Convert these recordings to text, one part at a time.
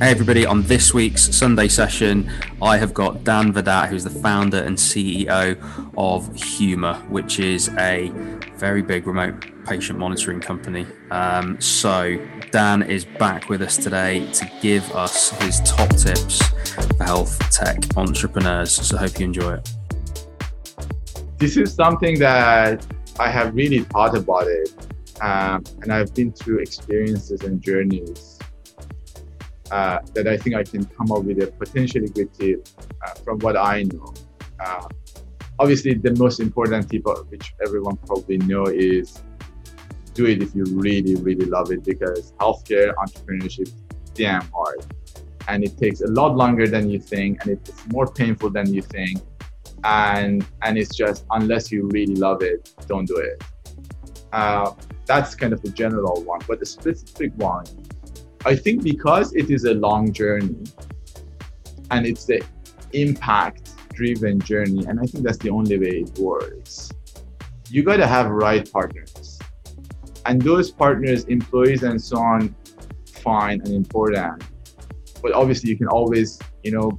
Hey, everybody, on this week's Sunday session, I have got Dan Vahdat, who's the founder and CEO of Huma, which is a very big remote patient monitoring company. Um, so, Dan is back with us today to give us his top tips for health tech entrepreneurs. So, hope you enjoy it. This is something that I have really thought about it, um, and I've been through experiences and journeys uh, that I think I can come up with a potentially good tip uh, from what I know. Uh, obviously, the most important tip, which everyone probably know, is do it if you really, really love it because healthcare entrepreneurship damn hard. And it takes a lot longer than you think, and it's more painful than you think. And and it's just unless you really love it, don't do it. Uh, that's kind of the general one. But the specific one I think because it is a long journey and it's the impact driven journey, and I think that's the only way it works, you got to have right partners. And those partners, employees, and so on, fine and important. But obviously, you can always, you know,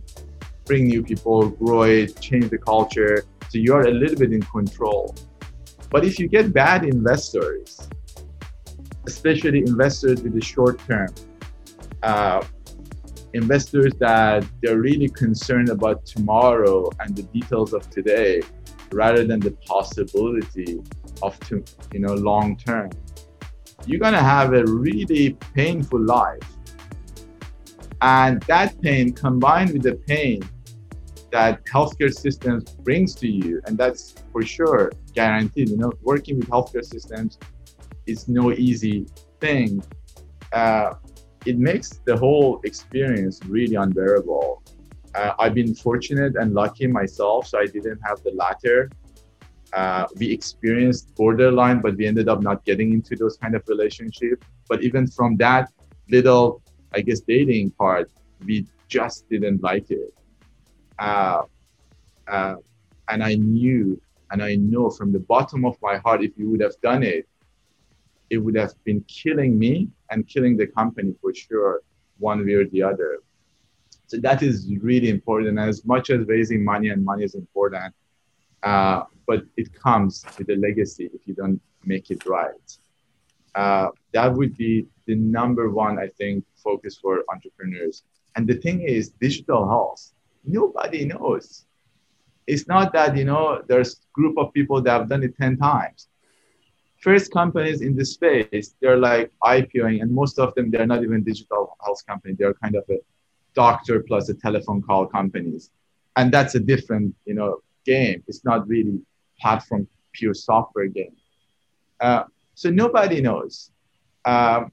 bring new people, grow it, change the culture. So you are a little bit in control. But if you get bad investors, especially investors with the short term, uh, investors that they're really concerned about tomorrow and the details of today rather than the possibility of to, you know long term. You're going to have a really painful life. And that pain combined with the pain that healthcare systems brings to you and that's for sure guaranteed you know working with healthcare systems is no easy thing. Uh, it makes the whole experience really unbearable. Uh, I've been fortunate and lucky myself, so I didn't have the latter. Uh, we experienced borderline, but we ended up not getting into those kind of relationship. But even from that little, I guess, dating part, we just didn't like it. Uh, uh and I knew, and I know from the bottom of my heart, if you would have done it, it would have been killing me and killing the company for sure, one way or the other. So that is really important. As much as raising money and money is important, uh, but it comes with a legacy if you don't make it right. Uh, that would be the number one, I think, focus for entrepreneurs. And the thing is, digital health, nobody knows. It's not that, you know, there's a group of people that have done it 10 times first companies in this space, they're like IPOing, and most of them they're not even digital health company. They're kind of a doctor plus a telephone call companies, and that's a different you know game. It's not really platform pure software game. Uh, so nobody knows. Um,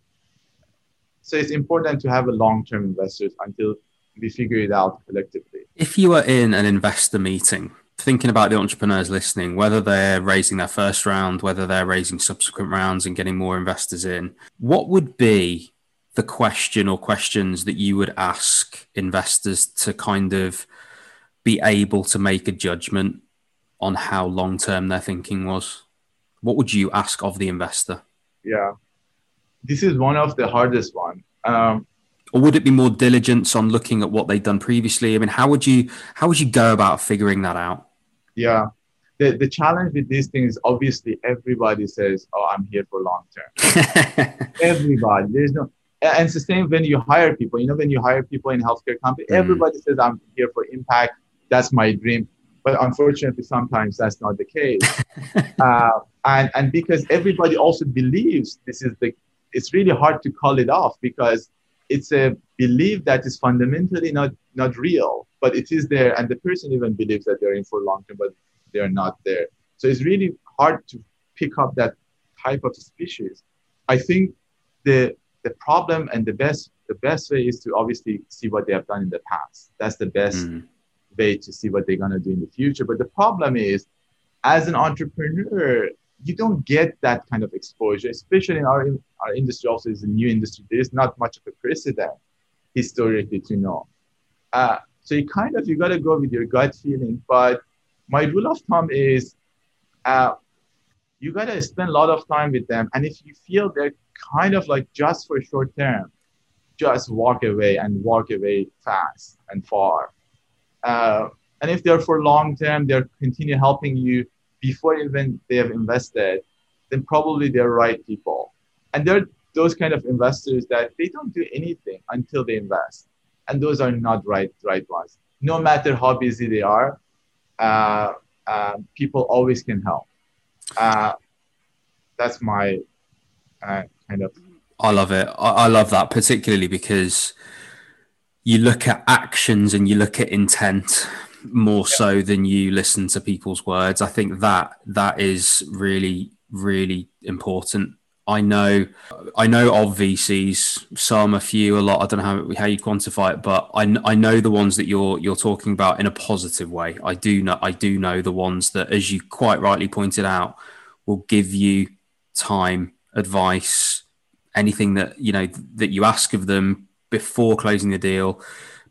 so it's important to have a long-term investors until we figure it out collectively. If you are in an investor meeting thinking about the entrepreneurs listening, whether they're raising their first round, whether they're raising subsequent rounds and getting more investors in, what would be the question or questions that you would ask investors to kind of be able to make a judgment on how long term their thinking was? What would you ask of the investor? Yeah, this is one of the hardest one. Um, or would it be more diligence on looking at what they've done previously? I mean, how would you how would you go about figuring that out? Yeah. The, the challenge with these things, obviously, everybody says, "Oh, I'm here for long term." everybody. There's no, and it's the same when you hire people. You know, when you hire people in healthcare company, mm. everybody says, "I'm here for impact." That's my dream. But unfortunately, sometimes that's not the case. uh, and and because everybody also believes this is the, it's really hard to call it off because it's a belief that is fundamentally not not real but it is there and the person even believes that they're in for long term but they're not there. So it's really hard to pick up that type of species. I think the the problem and the best the best way is to obviously see what they have done in the past. That's the best mm. way to see what they're going to do in the future. But the problem is as an entrepreneur you don't get that kind of exposure especially in our our industry also is a new industry there is not much of a precedent historically to know uh, so you kind of you got to go with your gut feeling. But my rule of thumb is, uh, you got to spend a lot of time with them. And if you feel they're kind of like just for short term, just walk away and walk away fast and far. Uh, and if they're for long term, they're continue helping you before even they have invested, then probably they're right people. And they're those kind of investors that they don't do anything until they invest. And those are not right right ones. No matter how busy they are, uh, uh, people always can help. Uh, that's my uh, kind of. I love it. I, I love that particularly because you look at actions and you look at intent more yeah. so than you listen to people's words. I think that that is really really important. I know, I know of VCs, some, a few, a lot. I don't know how, how you quantify it, but I, I know the ones that you're you're talking about in a positive way. I do know, I do know the ones that, as you quite rightly pointed out, will give you time, advice, anything that you know that you ask of them before closing the deal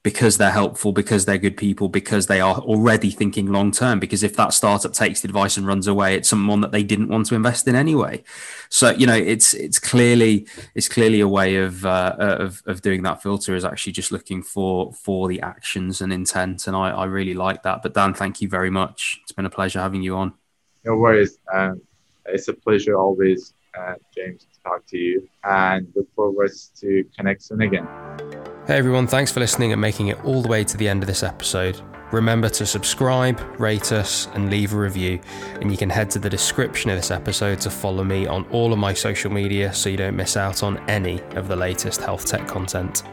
because they're helpful, because they're good people, because they are already thinking long term. Because if that startup takes the advice and runs away, it's someone that they didn't want to invest in anyway. So you know, it's it's clearly it's clearly a way of uh, of, of doing that filter is actually just looking for for the actions and intent, and I, I really like that. But Dan, thank you very much. It's been a pleasure having you on. No worries. Um, it's a pleasure always, uh, James, to you, and look forward to connect soon again. Hey everyone, thanks for listening and making it all the way to the end of this episode. Remember to subscribe, rate us, and leave a review. And you can head to the description of this episode to follow me on all of my social media so you don't miss out on any of the latest health tech content.